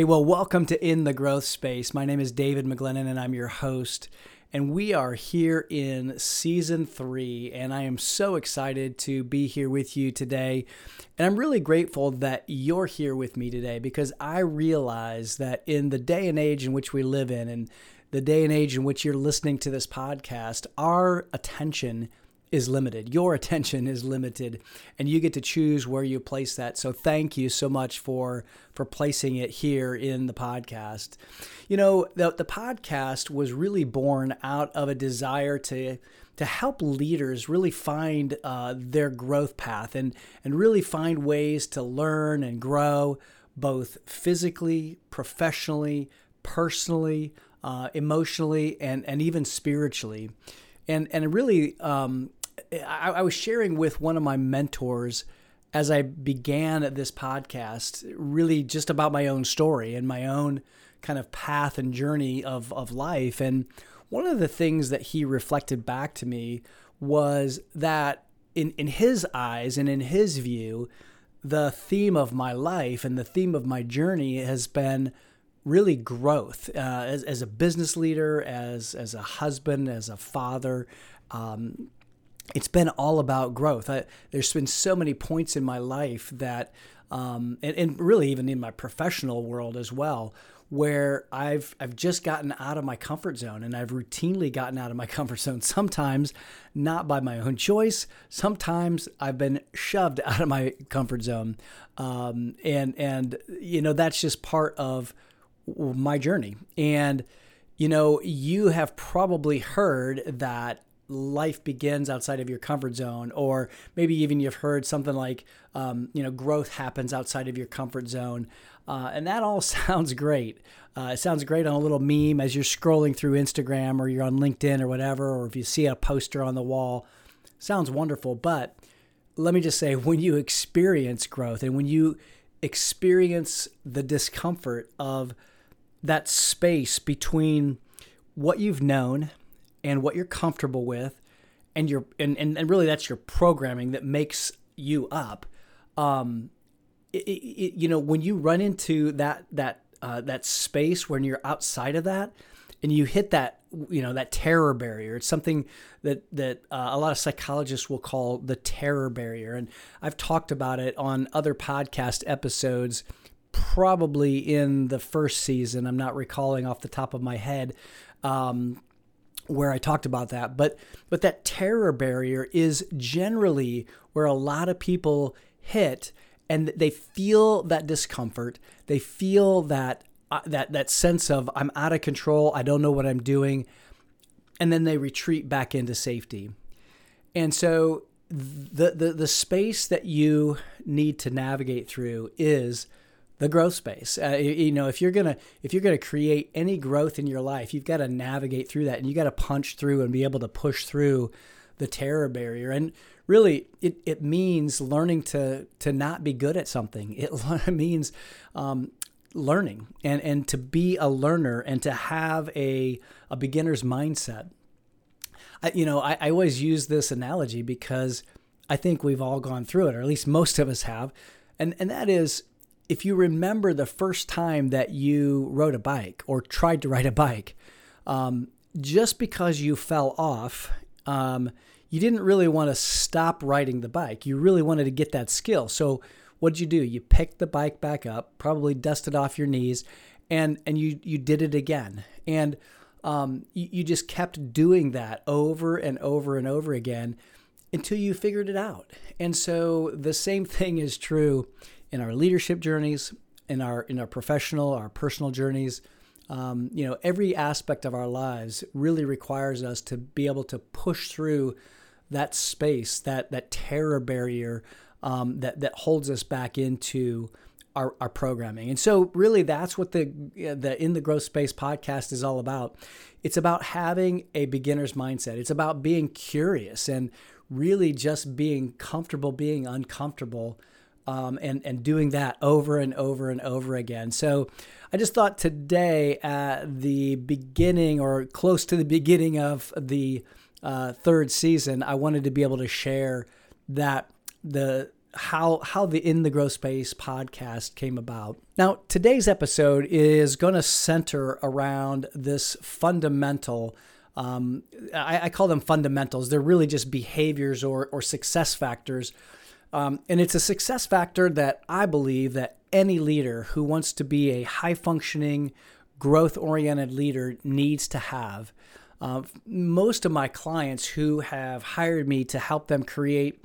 Hey, well, welcome to In the Growth Space. My name is David McGlennen, and I'm your host. And we are here in season three, and I am so excited to be here with you today. And I'm really grateful that you're here with me today because I realize that in the day and age in which we live in, and the day and age in which you're listening to this podcast, our attention is limited. Your attention is limited and you get to choose where you place that. So thank you so much for for placing it here in the podcast. You know, the the podcast was really born out of a desire to to help leaders really find uh, their growth path and and really find ways to learn and grow both physically, professionally, personally, uh, emotionally, and and even spiritually. And, and really, um, I, I was sharing with one of my mentors as I began this podcast, really just about my own story and my own kind of path and journey of, of life. And one of the things that he reflected back to me was that in, in his eyes and in his view, the theme of my life and the theme of my journey has been really growth uh, as, as a business leader, as, as a husband, as a father. Um, it's been all about growth. I, there's been so many points in my life that, um, and, and, really even in my professional world as well, where I've I've just gotten out of my comfort zone, and I've routinely gotten out of my comfort zone. Sometimes not by my own choice. Sometimes I've been shoved out of my comfort zone, um, and and you know that's just part of my journey. And you know you have probably heard that life begins outside of your comfort zone, or maybe even you've heard something like, um, you know, growth happens outside of your comfort zone. Uh, and that all sounds great. Uh, it sounds great on a little meme as you're scrolling through Instagram or you're on LinkedIn or whatever, or if you see a poster on the wall. Sounds wonderful. But let me just say, when you experience growth and when you experience the discomfort of that space between what you've known and what you're comfortable with and your and, and, and really that's your programming that makes you up um it, it, you know when you run into that that uh, that space when you're outside of that and you hit that you know that terror barrier it's something that that uh, a lot of psychologists will call the terror barrier. And i've talked about it on other podcast episodes probably in the first season. I'm not recalling off the top of my head. Um, where I talked about that. But but that terror barrier is generally where a lot of people hit and they feel that discomfort. They feel that uh, that that sense of I'm out of control. I don't know what I'm doing. And then they retreat back into safety. And so the, the the space that you need to navigate through is the growth space. Uh, you know, if you're gonna if you're gonna create any growth in your life, you've got to navigate through that, and you got to punch through and be able to push through the terror barrier. And really, it, it means learning to to not be good at something. It means um, learning and and to be a learner and to have a a beginner's mindset. I, you know, I, I always use this analogy because I think we've all gone through it, or at least most of us have, and and that is if you remember the first time that you rode a bike or tried to ride a bike, um, just because you fell off, um, you didn't really want to stop riding the bike. You really wanted to get that skill. So what'd you do? You picked the bike back up, probably dusted off your knees, and and you you did it again. And um, you, you just kept doing that over and over and over again until you figured it out. And so the same thing is true in our leadership journeys, in our in our professional, our personal journeys. Um, you know, every aspect of our lives really requires us to be able to push through that space, that that terror barrier um, that that holds us back into our, our programming. And so, really, that's what the the In the Growth Space podcast is all about. It's about having a beginner's mindset. It's about being curious and really just being comfortable being uncomfortable um, and and doing that over and over and over again. So I just thought today at the beginning or close to the beginning of the uh, third season, I wanted to be able to share that the how how the In the Growth Space podcast came about. Now, today's episode is going to center around this fundamental. Um, I, I, call them fundamentals. They're really just behaviors or or success factors, um, and it's a success factor that I believe that any leader who wants to be a high functioning, growth oriented leader needs to have. Uh, most of my clients who have hired me to help them create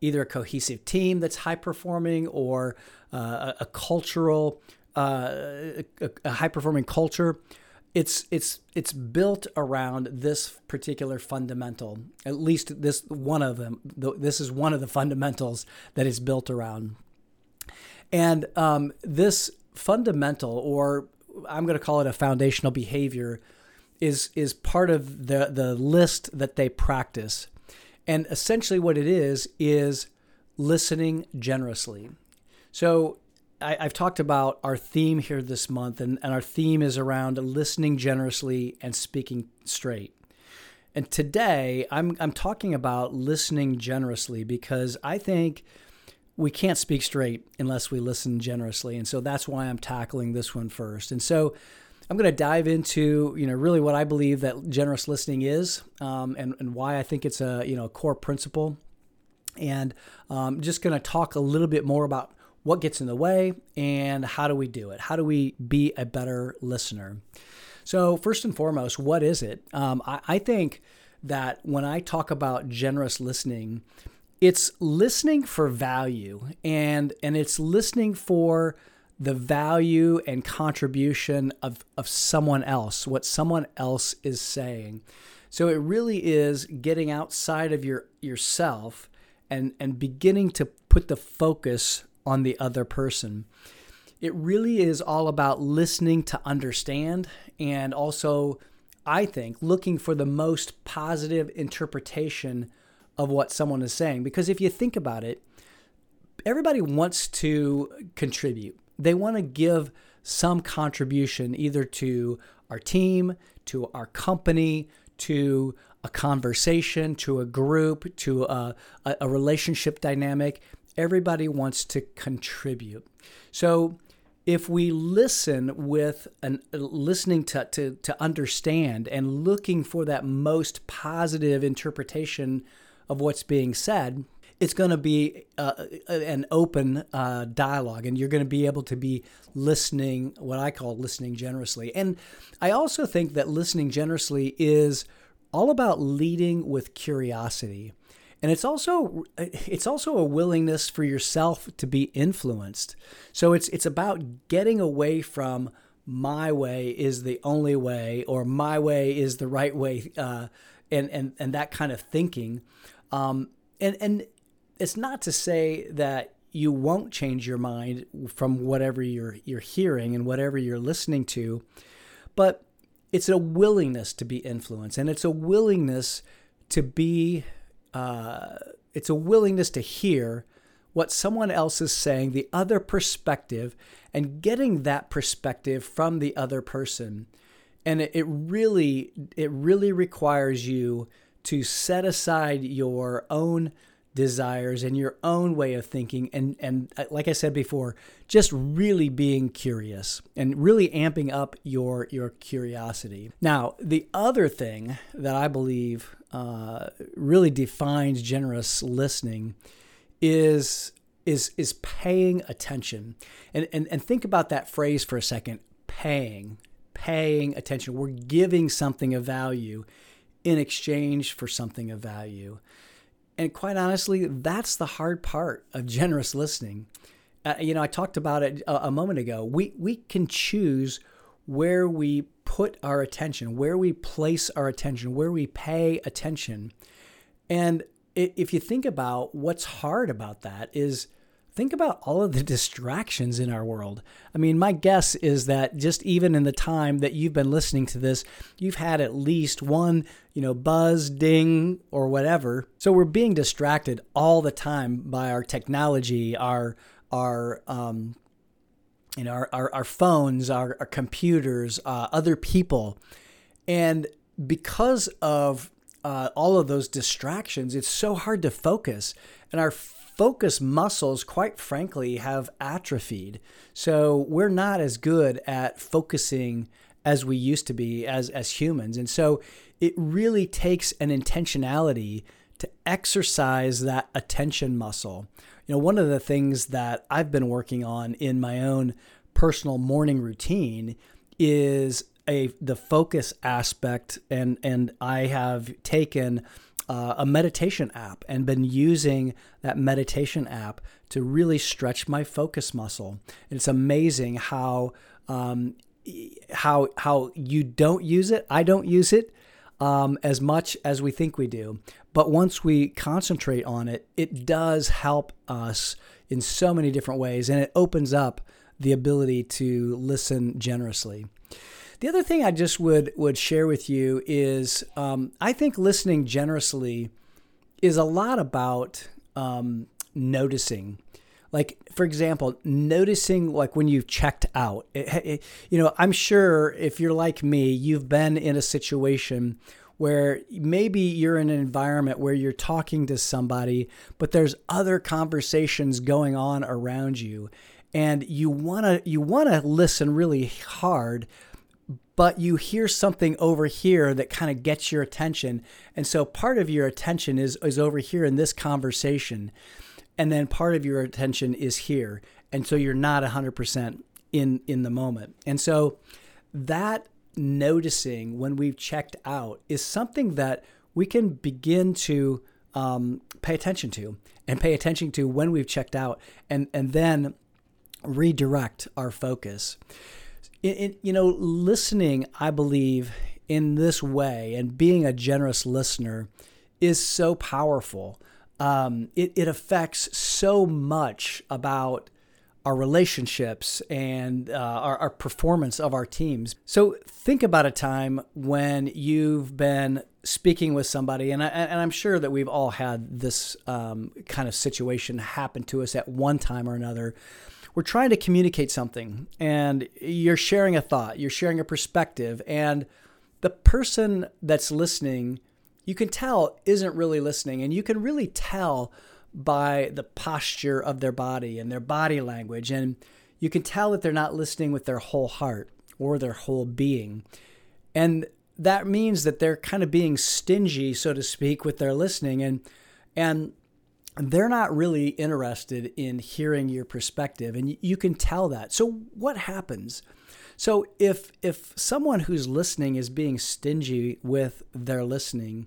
either a cohesive team that's high performing or uh, a, a, cultural, uh, a, a high performing culture. It's it's it's built around this particular fundamental. At least this one of them. This is one of the fundamentals that is built around. And um, this fundamental, or I'm going to call it a foundational behavior, is is part of the the list that they practice. And essentially, what it is, is listening generously. So, I, have talked about our theme here this month, and, and our theme is around listening generously and speaking straight. And today, I'm, I'm talking about listening generously because I think we can't speak straight unless we listen generously. And so that's why I'm tackling this one first. And so, I'm going to dive into you know really what I believe that generous listening is, um, and and why I think it's a you know core principle, and um, just going to talk a little bit more about what gets in the way and how do we do it? How do we be a better listener? So first and foremost, what is it? Um, I, I think that when I talk about generous listening, it's listening for value and and it's listening for the value and contribution of, of someone else, what someone else is saying. So it really is getting outside of your yourself and, and beginning to put the focus on the other person. It really is all about listening to understand and also, I think, looking for the most positive interpretation of what someone is saying. Because if you think about it, everybody wants to contribute they want to give some contribution either to our team, to our company, to a conversation, to a group, to a, a, relationship dynamic. Everybody wants to contribute. So if we listen with an listening to, to, to understand and looking for that most positive interpretation of what's being said, it's going to be uh, an open uh, dialogue and you're going to be able to be listening what i call listening generously and i also think that listening generously is all about leading with curiosity and it's also it's also a willingness for yourself to be influenced. So it's it's about getting away from my way is the only way or my way is the right way uh, and and and that kind of thinking. Um, and and it's not to say that you won't change your mind from whatever you're you're hearing and whatever you're listening to, but it's a willingness to be influenced, and it's a willingness to be, uh, it's a willingness to hear what someone else is saying, the other perspective, and getting that perspective from the other person. And it, it really, it really requires you to set aside your own desires and your own way of thinking and and uh, like I said before just really being curious and really amping up your your curiosity. Now, the other thing that I believe uh, really defines generous listening is is is paying attention. And, and and think about that phrase for a second, paying, paying attention. We're giving something of value in exchange for something of value. And quite honestly, that's the hard part of generous listening. Uh, you know, I talked about it a, a moment ago. We we can choose where we put our attention, where we place our attention, where we pay attention. And if you think about what's hard about that is think about all of the distractions in our world. I mean, my guess is that just even in the time that you've been listening to this, you've had at least one, you know, buzz, ding, or whatever. So we're being distracted all the time by our technology, our our um, you know, our, our, our phones, our, our computers, uh, other people. And because of uh, all of those distractions, it's so hard to focus. And our focus muscles, quite frankly, have atrophied. So we're not as good at focusing as we used to be as, as humans. And so it really takes an intentionality to exercise that attention muscle. You know, one of the things that I've been working on in my own personal morning routine is a the focus aspect and and I have taken uh, a meditation app and been using that meditation app to really stretch my focus muscle. It's amazing how um, how how you don't use it. I don't use it um, as much as we think we do. But once we concentrate on it, it does help us in so many different ways, and it opens up the ability to listen generously. The other thing I just would would share with you is um, I think listening generously is a lot about um, noticing. Like for example, noticing like when you've checked out. It, it, you know, I'm sure if you're like me, you've been in a situation where maybe you're in an environment where you're talking to somebody, but there's other conversations going on around you, and you wanna you wanna listen really hard, but you hear something over here that kind of gets your attention. And so part of your attention is, is over here in this conversation. And then part of your attention is here. And so you're not 100% in, in the moment. And so that noticing when we've checked out is something that we can begin to um, pay attention to and pay attention to when we've checked out and, and then redirect our focus you know, listening, I believe, in this way and being a generous listener is so powerful. Um, it, it affects so much about our relationships and uh, our, our performance of our teams. So think about a time when you've been speaking with somebody, and, I, and I'm sure that we've all had this um, kind of situation happen to us at one time or another we're trying to communicate something and you're sharing a thought, you're sharing a perspective, and the person that's listening, you can tell isn't really listening. And you can really tell by the posture of their body and their body language. And you can tell that they're not listening with their whole heart or their whole being. And that means that they're kind of being stingy, so to speak, with their listening. And and they're not really interested in hearing your perspective and you can tell that. So what happens? So if if someone who's listening is being stingy with their listening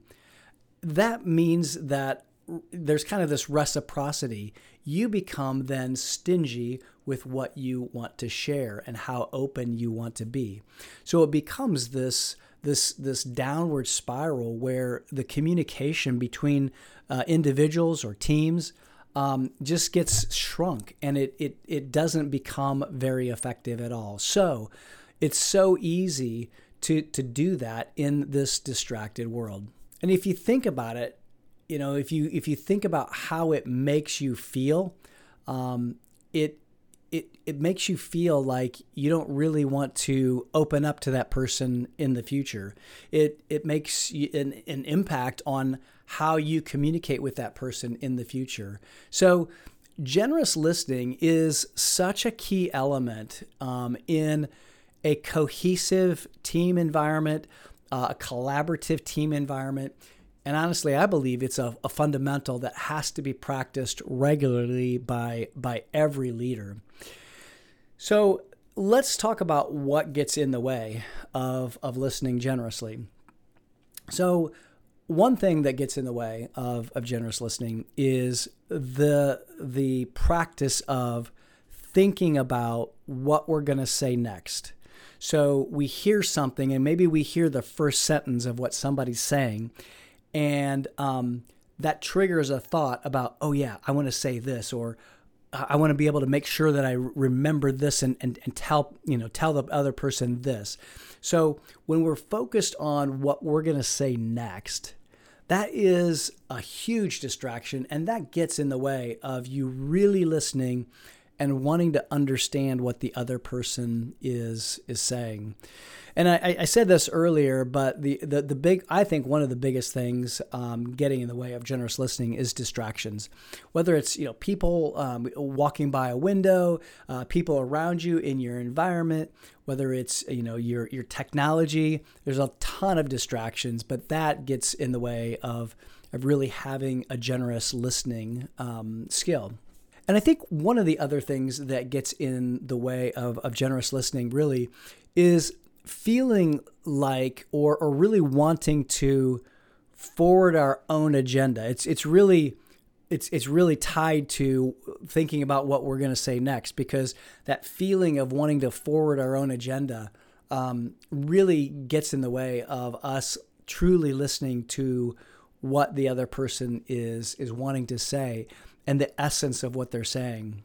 that means that there's kind of this reciprocity. You become then stingy with what you want to share and how open you want to be. So it becomes this this this downward spiral where the communication between uh, individuals or teams um, just gets shrunk and it, it it doesn't become very effective at all. So it's so easy to to do that in this distracted world. And if you think about it, you know, if you if you think about how it makes you feel, um, it it it makes you feel like you don't really want to open up to that person in the future. It it makes an, an impact on how you communicate with that person in the future. So generous listening is such a key element um, in a cohesive team environment, uh, a collaborative team environment. And honestly, I believe it's a, a, fundamental that has to be practiced regularly by, by every leader. So let's talk about what gets in the way of, of listening generously. So, one thing that gets in the way of, of generous listening is the the practice of thinking about what we're going to say next. So we hear something, and maybe we hear the first sentence of what somebody's saying, and um, that triggers a thought about, oh yeah, I want to say this, or I want to be able to make sure that I remember this and, and, and tell you know tell the other person this. So when we're focused on what we're going to say next, that is a huge distraction and that gets in the way of you really listening and wanting to understand what the other person is is saying. And I, I said this earlier, but the, the, the big, I think one of the biggest things um, getting in the way of generous listening is distractions. Whether it's you know people um, walking by a window, uh, people around you in your environment, whether it's you know your your technology. There's a ton of distractions, but that gets in the way of of really having a generous listening um, skill. And I think one of the other things that gets in the way of, of generous listening really is feeling like or or really wanting to forward our own agenda. It's it's really it's it's really tied to thinking about what we're going to say next because that feeling of wanting to forward our own agenda um, really gets in the way of us truly listening to what the other person is is wanting to say and the essence of what they're saying.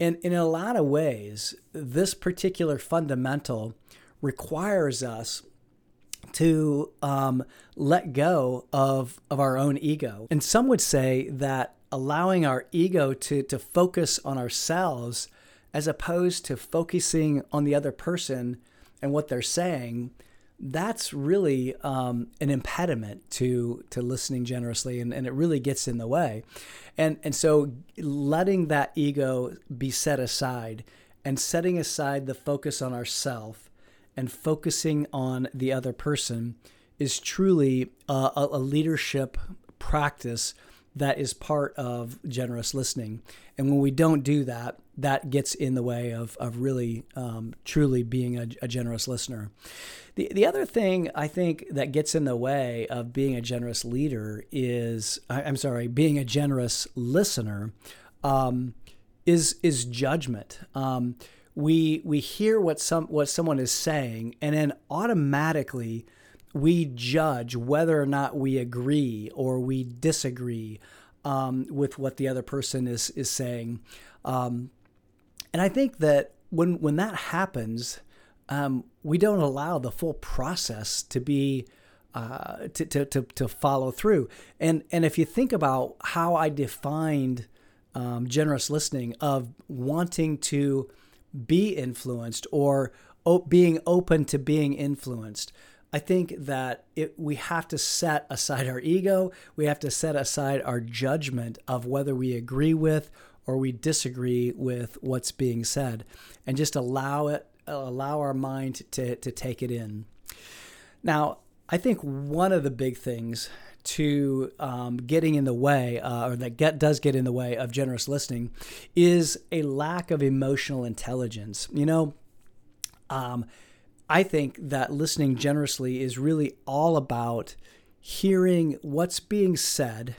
And in a lot of ways, this particular fundamental requires us to um, let go of, of our own ego. And some would say that allowing our ego to, to focus on ourselves as opposed to focusing on the other person and what they're saying, that's really um, an impediment to to listening generously and, and it really gets in the way. And and so letting that ego be set aside and setting aside the focus on ourself and focusing on the other person is truly a, a leadership practice that is part of generous listening. And when we don't do that, that gets in the way of, of really um, truly being a, a, generous listener. The, the other thing I think that gets in the way of being a generous leader is, I'm sorry, being a generous listener um, is, is judgment. Um, we we hear what some what someone is saying and then automatically we judge whether or not we agree or we disagree um, with what the other person is is saying um, and I think that when when that happens um, we don't allow the full process to be uh, to, to, to, to follow through and and if you think about how I defined um, generous listening of wanting to be influenced or being open to being influenced. I think that it, we have to set aside our ego. We have to set aside our judgment of whether we agree with or we disagree with what's being said, and just allow it, allow our mind to to take it in. Now, I think one of the big things to um, getting in the way, uh, or that get, does get in the way of generous listening, is a lack of emotional intelligence. You know, um, I think that listening generously is really all about hearing what's being said,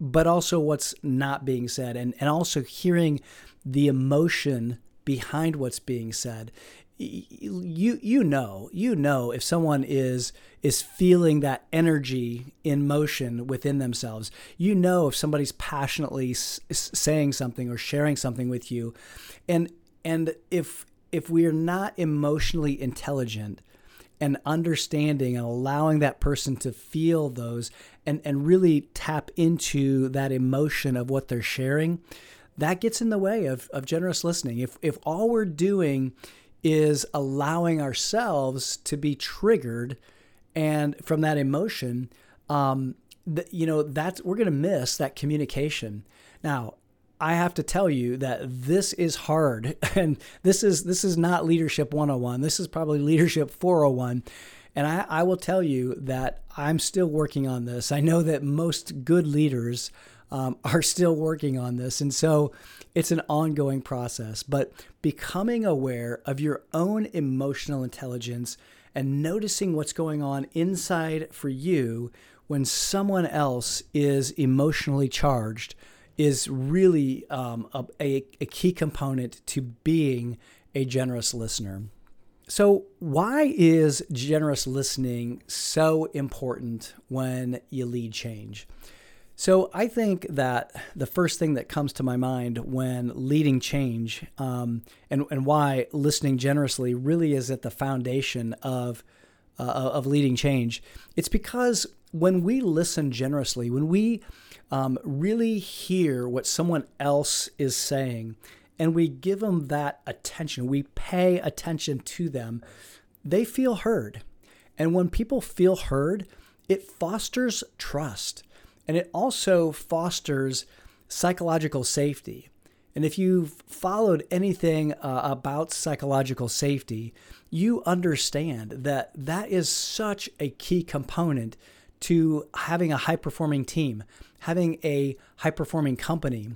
but also what's not being said, and, and also hearing the emotion behind what's being said. You you know you know if someone is is feeling that energy in motion within themselves. You know if somebody's passionately s- saying something or sharing something with you. And and if if we are not emotionally intelligent and understanding and allowing that person to feel those and and really tap into that emotion of what they're sharing that gets in the way of, of generous listening. If if all we're doing is allowing ourselves to be triggered and from that emotion um, you know that's we're going to miss that communication. Now i have to tell you that this is hard and this is this is not leadership 101 this is probably leadership 401 and I, I will tell you that i'm still working on this i know that most good leaders um, are still working on this. And so it's an ongoing process. But becoming aware of your own emotional intelligence and noticing what's going on inside for you when someone else is emotionally charged is really um, a, a, a key component to being a generous listener. So, why is generous listening so important when you lead change? So I think that the first thing that comes to my mind when leading change um, and, and why listening generously really is at the foundation of, uh, of leading change, it's because when we listen generously, when we um, really hear what someone else is saying and we give them that attention, we pay attention to them, they feel heard. And when people feel heard, it fosters trust and it also fosters psychological safety. And if you've followed anything uh, about psychological safety, you understand that that is such a key component to having a high performing team, having a high performing company.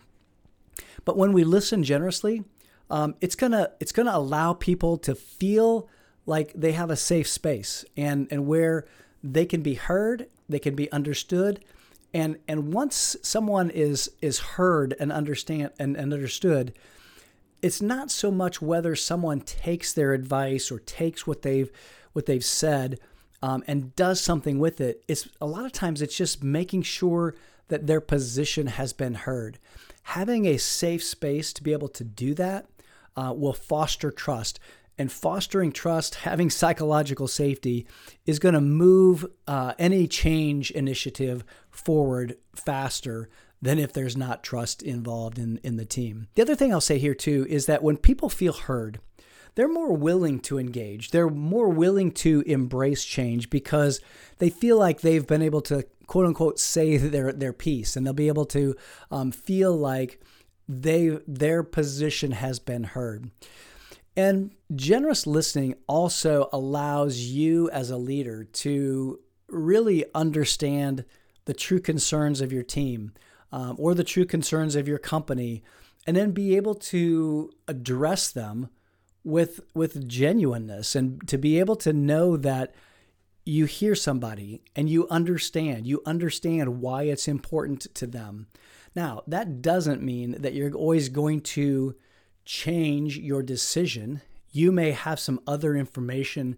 But when we listen generously, um, it's gonna it's gonna allow people to feel like they have a safe space and and where they can be heard, they can be understood, and and once someone is is heard and understand and, and understood, it's not so much whether someone takes their advice or takes what they've what they've said um, and does something with it. It's a lot of times it's just making sure that their position has been heard. Having a safe space to be able to do that uh, will foster trust and fostering trust, having psychological safety is going to move uh, any change initiative forward faster than if there's not trust involved in, in the team. The other thing I'll say here too is that when people feel heard, they're more willing to engage. They're more willing to embrace change because they feel like they've been able to quote unquote say their their piece, and they'll be able to um, feel like they their position has been heard. And generous listening also allows you as a leader to really understand the true concerns of your team um, or the true concerns of your company, and then be able to address them with with genuineness and to be able to know that you hear somebody and you understand you understand why it's important to them now that doesn't mean that you're always going to change your decision. You may have some other information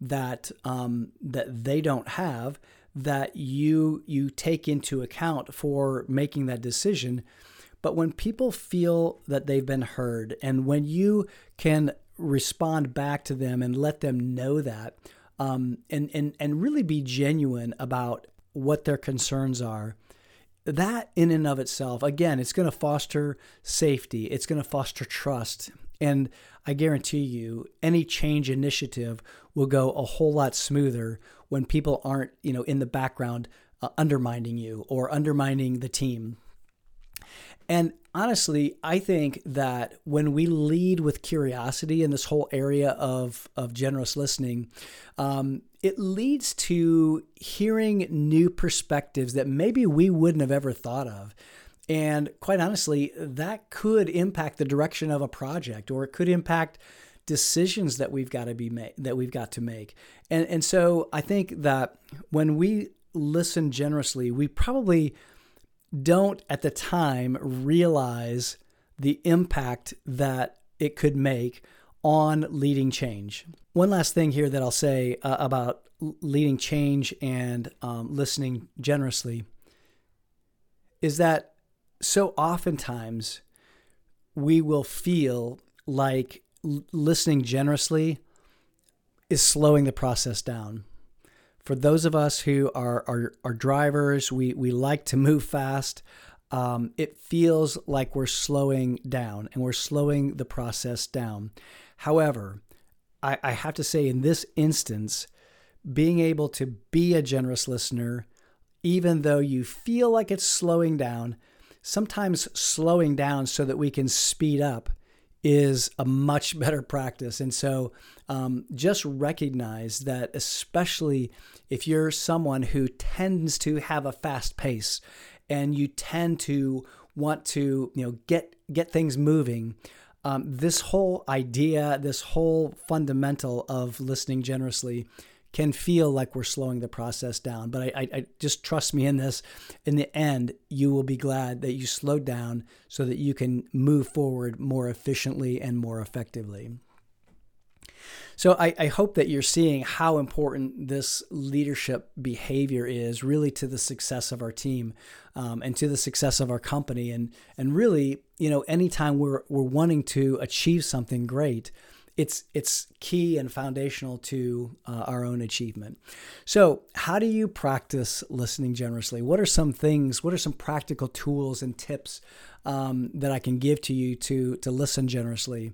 that um, that they don't have that you you take into account for making that decision. But when people feel that they've been heard, and when you can respond back to them and let them know that, um, and and and really be genuine about what their concerns are, that in and of itself, again, it's going to foster safety, it's going to foster trust. And I guarantee you, any change initiative will go a whole lot smoother when people aren't, you know, in the background uh, undermining you or undermining the team. And honestly, I think that when we lead with curiosity in this whole area of, of generous listening, um, it leads to hearing new perspectives that maybe we wouldn't have ever thought of. And quite honestly, that could impact the direction of a project or it could impact decisions that we've got to be made that we've got to make. And and so I think that when we listen generously, we probably don't at the time realize the impact that it could make on leading change. One last thing here that I'll say uh, about leading change and um, listening generously is that so oftentimes we will feel like listening generously is slowing the process down for those of us who are, are, are drivers, we, we like to move fast. Um, it feels like we're slowing down and we're slowing the process down. However, I, I have to say, in this instance, being able to be a generous listener, even though you feel like it's slowing down, sometimes slowing down so that we can speed up is a much better practice. And so um, just recognize that, especially if you're someone who tends to have a fast pace and you tend to want to you know get get things moving um, this whole idea this whole fundamental of listening generously can feel like we're slowing the process down but I, I, I just trust me in this in the end you will be glad that you slowed down so that you can move forward more efficiently and more effectively so I, I, hope that you're seeing how important this leadership behavior is really to the success of our team um, and to the success of our company. And and really, you know, anytime we're we're wanting to achieve something great, it's it's key and foundational to uh, our own achievement. So, how do you practice listening generously? What are some things? What are some practical tools and tips um, that I can give to you to to listen generously?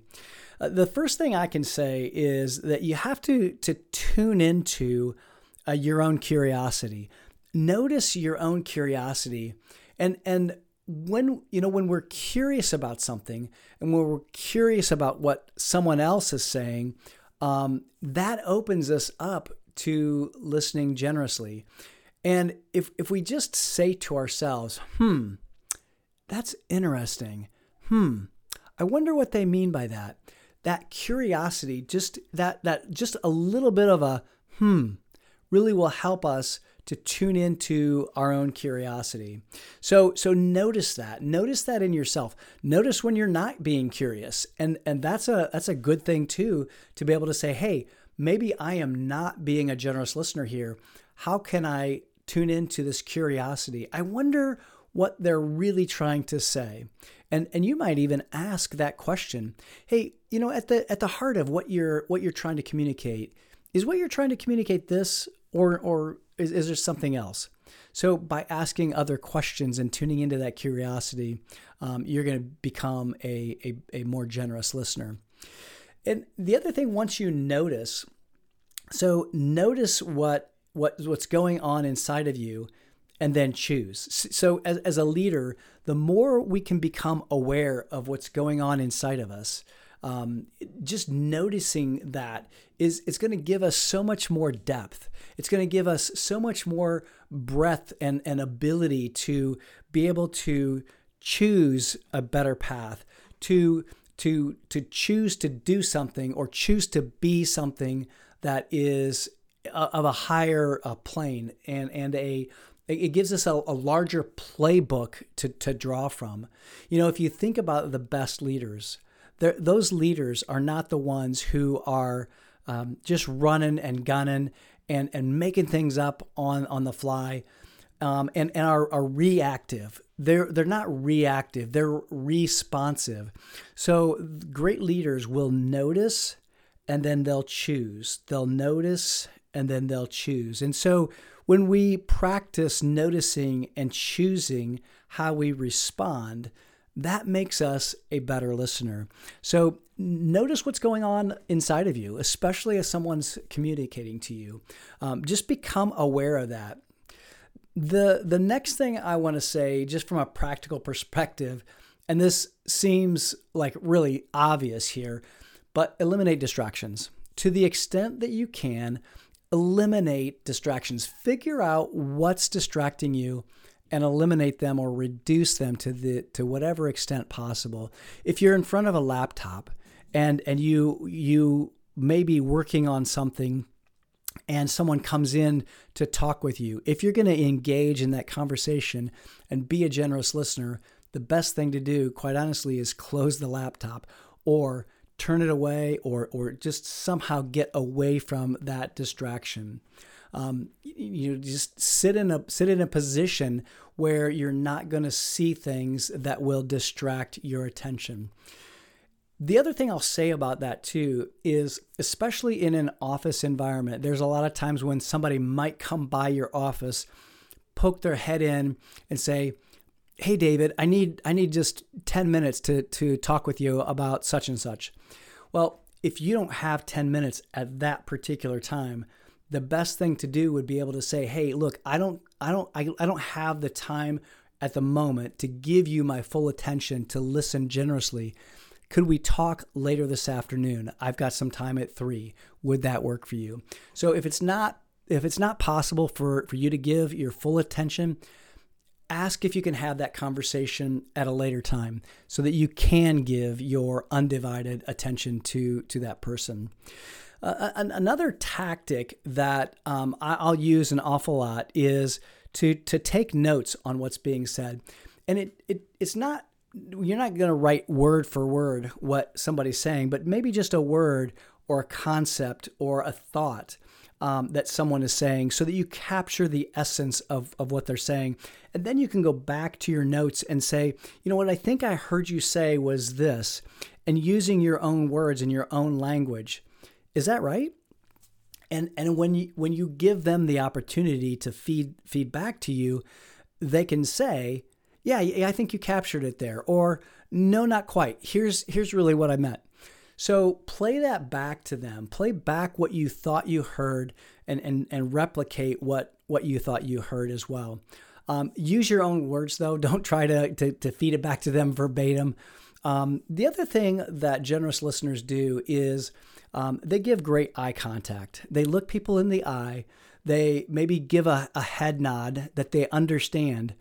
Uh, the first thing I can say is that you have to to tune into uh, your own curiosity. Notice your own curiosity, and and when you know when we're curious about something and when we're curious about what someone else is saying um, that opens us up to listening generously. And if if we just say to ourselves hmm that's interesting. Hmm i wonder what they mean by that. That curiosity just that that just a little bit of a hmm really will help us to tune into our own curiosity. So so notice that. Notice that in yourself. Notice when you're not being curious. And and that's a that's a good thing too to be able to say, "Hey, maybe I am not being a generous listener here. How can I tune into this curiosity? I wonder what they're really trying to say." And and you might even ask that question. "Hey, you know, at the at the heart of what you're what you're trying to communicate, is what you're trying to communicate this or or is, is there something else? So, by asking other questions and tuning into that curiosity, um, you're going to become a, a, a more generous listener. And the other thing, once you notice, so notice what, what what's going on inside of you and then choose. So, as, as a leader, the more we can become aware of what's going on inside of us, um, just noticing that is it's going to give us so much more depth. It's going to give us so much more breadth and, and ability to be able to choose a better path, to to to choose to do something or choose to be something that is of a higher uh, plane and and a it gives us a, a, larger playbook to, to draw from. You know, if you think about the best leaders, those leaders are not the ones who are um, just running and gunning and, and making things up on, on the fly um, and, and are, are reactive. They're, they're not reactive, they're responsive. So great leaders will notice and then they'll choose. They'll notice and then they'll choose. And so when we practice noticing and choosing how we respond, that makes us a better listener. So notice what's going on inside of you, especially as someone's communicating to you. Um, just become aware of that. The, the next thing I want to say, just from a practical perspective, and this seems like really obvious here, but eliminate distractions. To the extent that you can, eliminate distractions. Figure out what's distracting you and eliminate them or reduce them to the to whatever extent possible. If you're in front of a laptop and and you you may be working on something and someone comes in to talk with you, if you're going to engage in that conversation and be a generous listener, the best thing to do, quite honestly, is close the laptop or turn it away or or just somehow get away from that distraction um, you just sit in a sit in a position where you're not going to see things that will distract your attention. The other thing I'll say about that too is, especially in an office environment, there's a lot of times when somebody might come by your office, poke their head in, and say, "Hey, David, I need I need just ten minutes to to talk with you about such and such." Well, if you don't have ten minutes at that particular time, the best thing to do would be able to say, "Hey, look, I don't I don't I, I don't have the time at the moment to give you my full attention to listen generously. Could we talk later this afternoon? I've got some time at 3. Would that work for you?" So if it's not if it's not possible for for you to give your full attention, ask if you can have that conversation at a later time so that you can give your undivided attention to to that person. Uh, another tactic that um, I'll use an awful lot is to to take notes on what's being said, and it, it it's not you're not going to write word for word what somebody's saying, but maybe just a word or a concept or a thought um, that someone is saying so that you capture the essence of, of what they're saying. And then you can go back to your notes and say, you know what, I think I heard you say was this. and using your own words and your own language. Is that right? And and when you when you give them the opportunity to feed feed back to you, they can say, "Yeah, I think you captured it there," or "No, not quite. Here's here's really what I meant." So play that back to them. Play back what you thought you heard and, and, and replicate what, what you thought you heard as well. Um, use your own words though. Don't try to, to, to feed it back to them verbatim. Um, the other thing that generous listeners do is um, they give great eye contact. They look people in the eye. They maybe give a, a head nod that they understand.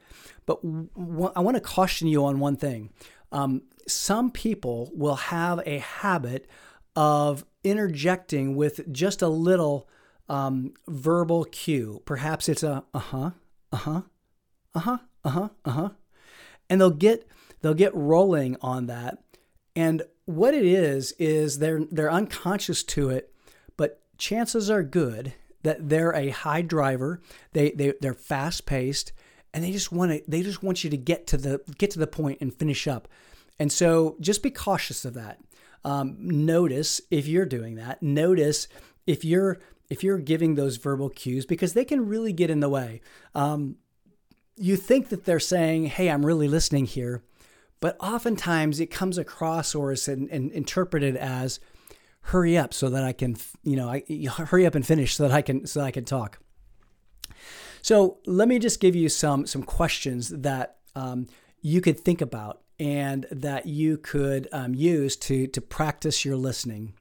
But w- I want to caution you on one thing. Um, some people will have a habit of interjecting with just a little um, verbal cue. Perhaps it's a uh huh, uh huh, uh huh, uh huh, uh huh, and they'll get they'll get rolling on that. And what it is is they're they're unconscious to it, but chances are good that they're a high driver. They they they're fast paced, and they just want to they just want you to get to the get to the point and finish up. And so just be cautious of that. Um, notice if you're doing that. Notice if you're if you're giving those verbal cues because they can really get in the way. Um, you think that they're saying, "Hey, I'm really listening here," but oftentimes it comes across or is in, in, interpreted as, "Hurry up so that I can, you know, I, hurry up and finish so that I can so that I can talk." So let me just give you some some questions that um, you could think about and that you could um, use to, to practice your listening.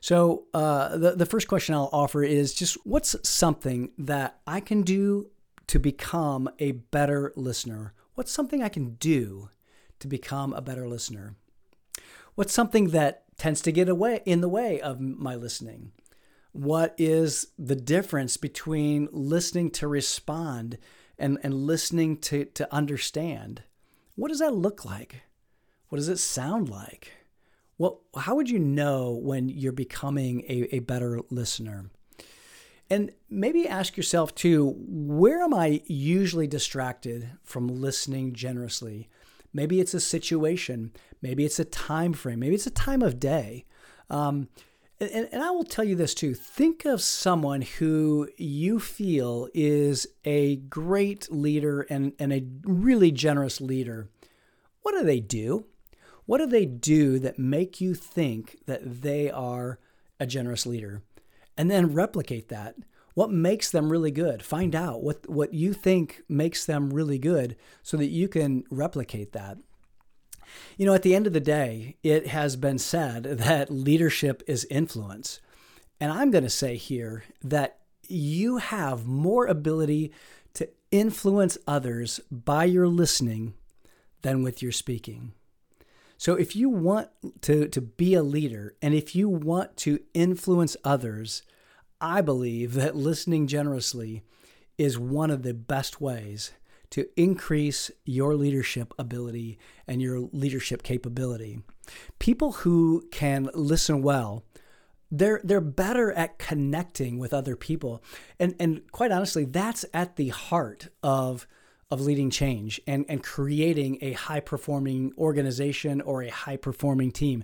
So, uh, the, the first question I'll offer is just what's something that I can do to become a better listener? What's something I can do to become a better listener? What's something that tends to get away in the way of my listening? What is the difference between listening to respond and, and listening to, to understand? What does that look like? What does it sound like? Well, how would you know when you're becoming a, a better listener? And maybe ask yourself too, where am I usually distracted from listening generously? Maybe it's a situation, maybe it's a time frame, maybe it's a time of day. Um, and, and, I will tell you this too think of someone who you feel is a great leader and, and a really generous leader. What do they do? What do they do that make you think that they are a generous leader? And then replicate that. What makes them really good? Find out what, what you think makes them really good so that you can replicate that. You know, at the end of the day, it has been said that leadership is influence. And I'm going to say here that you have more ability to influence others by your listening than with your speaking. So if you want to, to be a leader and if you want to influence others, I believe that listening generously is one of the best ways to increase your leadership ability and your leadership capability. People who can listen well, they're they're better at connecting with other people. And and quite honestly, that's at the heart of of leading change and, and creating a high performing organization or a high performing team.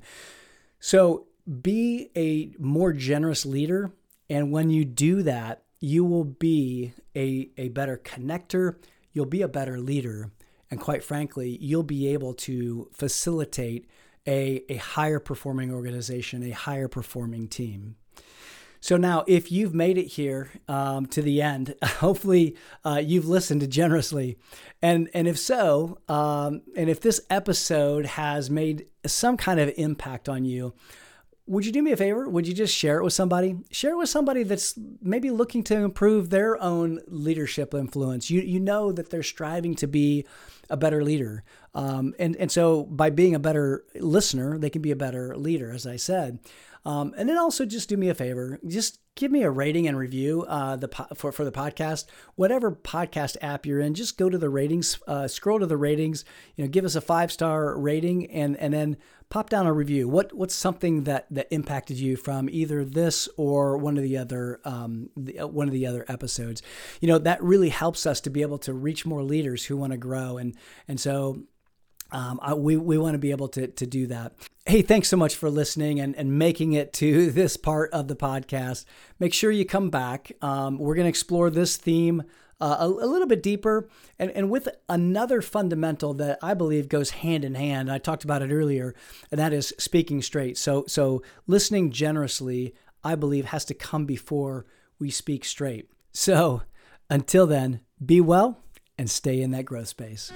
So be a more generous leader. And when you do that, you will be a, a better connector, you'll be a better leader. And quite frankly, you'll be able to facilitate a, a higher performing organization, a higher performing team. So now, if you've made it here um, to the end, hopefully uh, you've listened generously, and and if so, um, and if this episode has made some kind of impact on you, would you do me a favor? Would you just share it with somebody? Share it with somebody that's maybe looking to improve their own leadership influence. You you know that they're striving to be a better leader, um, and and so by being a better listener, they can be a better leader, as I said. Um, and then also just do me a favor, just give me a rating and review uh, the for for the podcast. Whatever podcast app you're in, just go to the ratings, uh, scroll to the ratings. You know, give us a five star rating, and and then pop down a review. What what's something that that impacted you from either this or one of the other um, the, uh, one of the other episodes? You know, that really helps us to be able to reach more leaders who want to grow, and and so um, I, we, we want to be able to, to do that. Hey, thanks so much for listening and, and making it to this part of the podcast. Make sure you come back. Um, we're going to explore this theme uh, a, a, little bit deeper and, and with another fundamental that I believe goes hand in hand. I talked about it earlier, and that is speaking straight. So, so listening generously, I believe, has to come before we speak straight. So, until then, be well and stay in that growth space.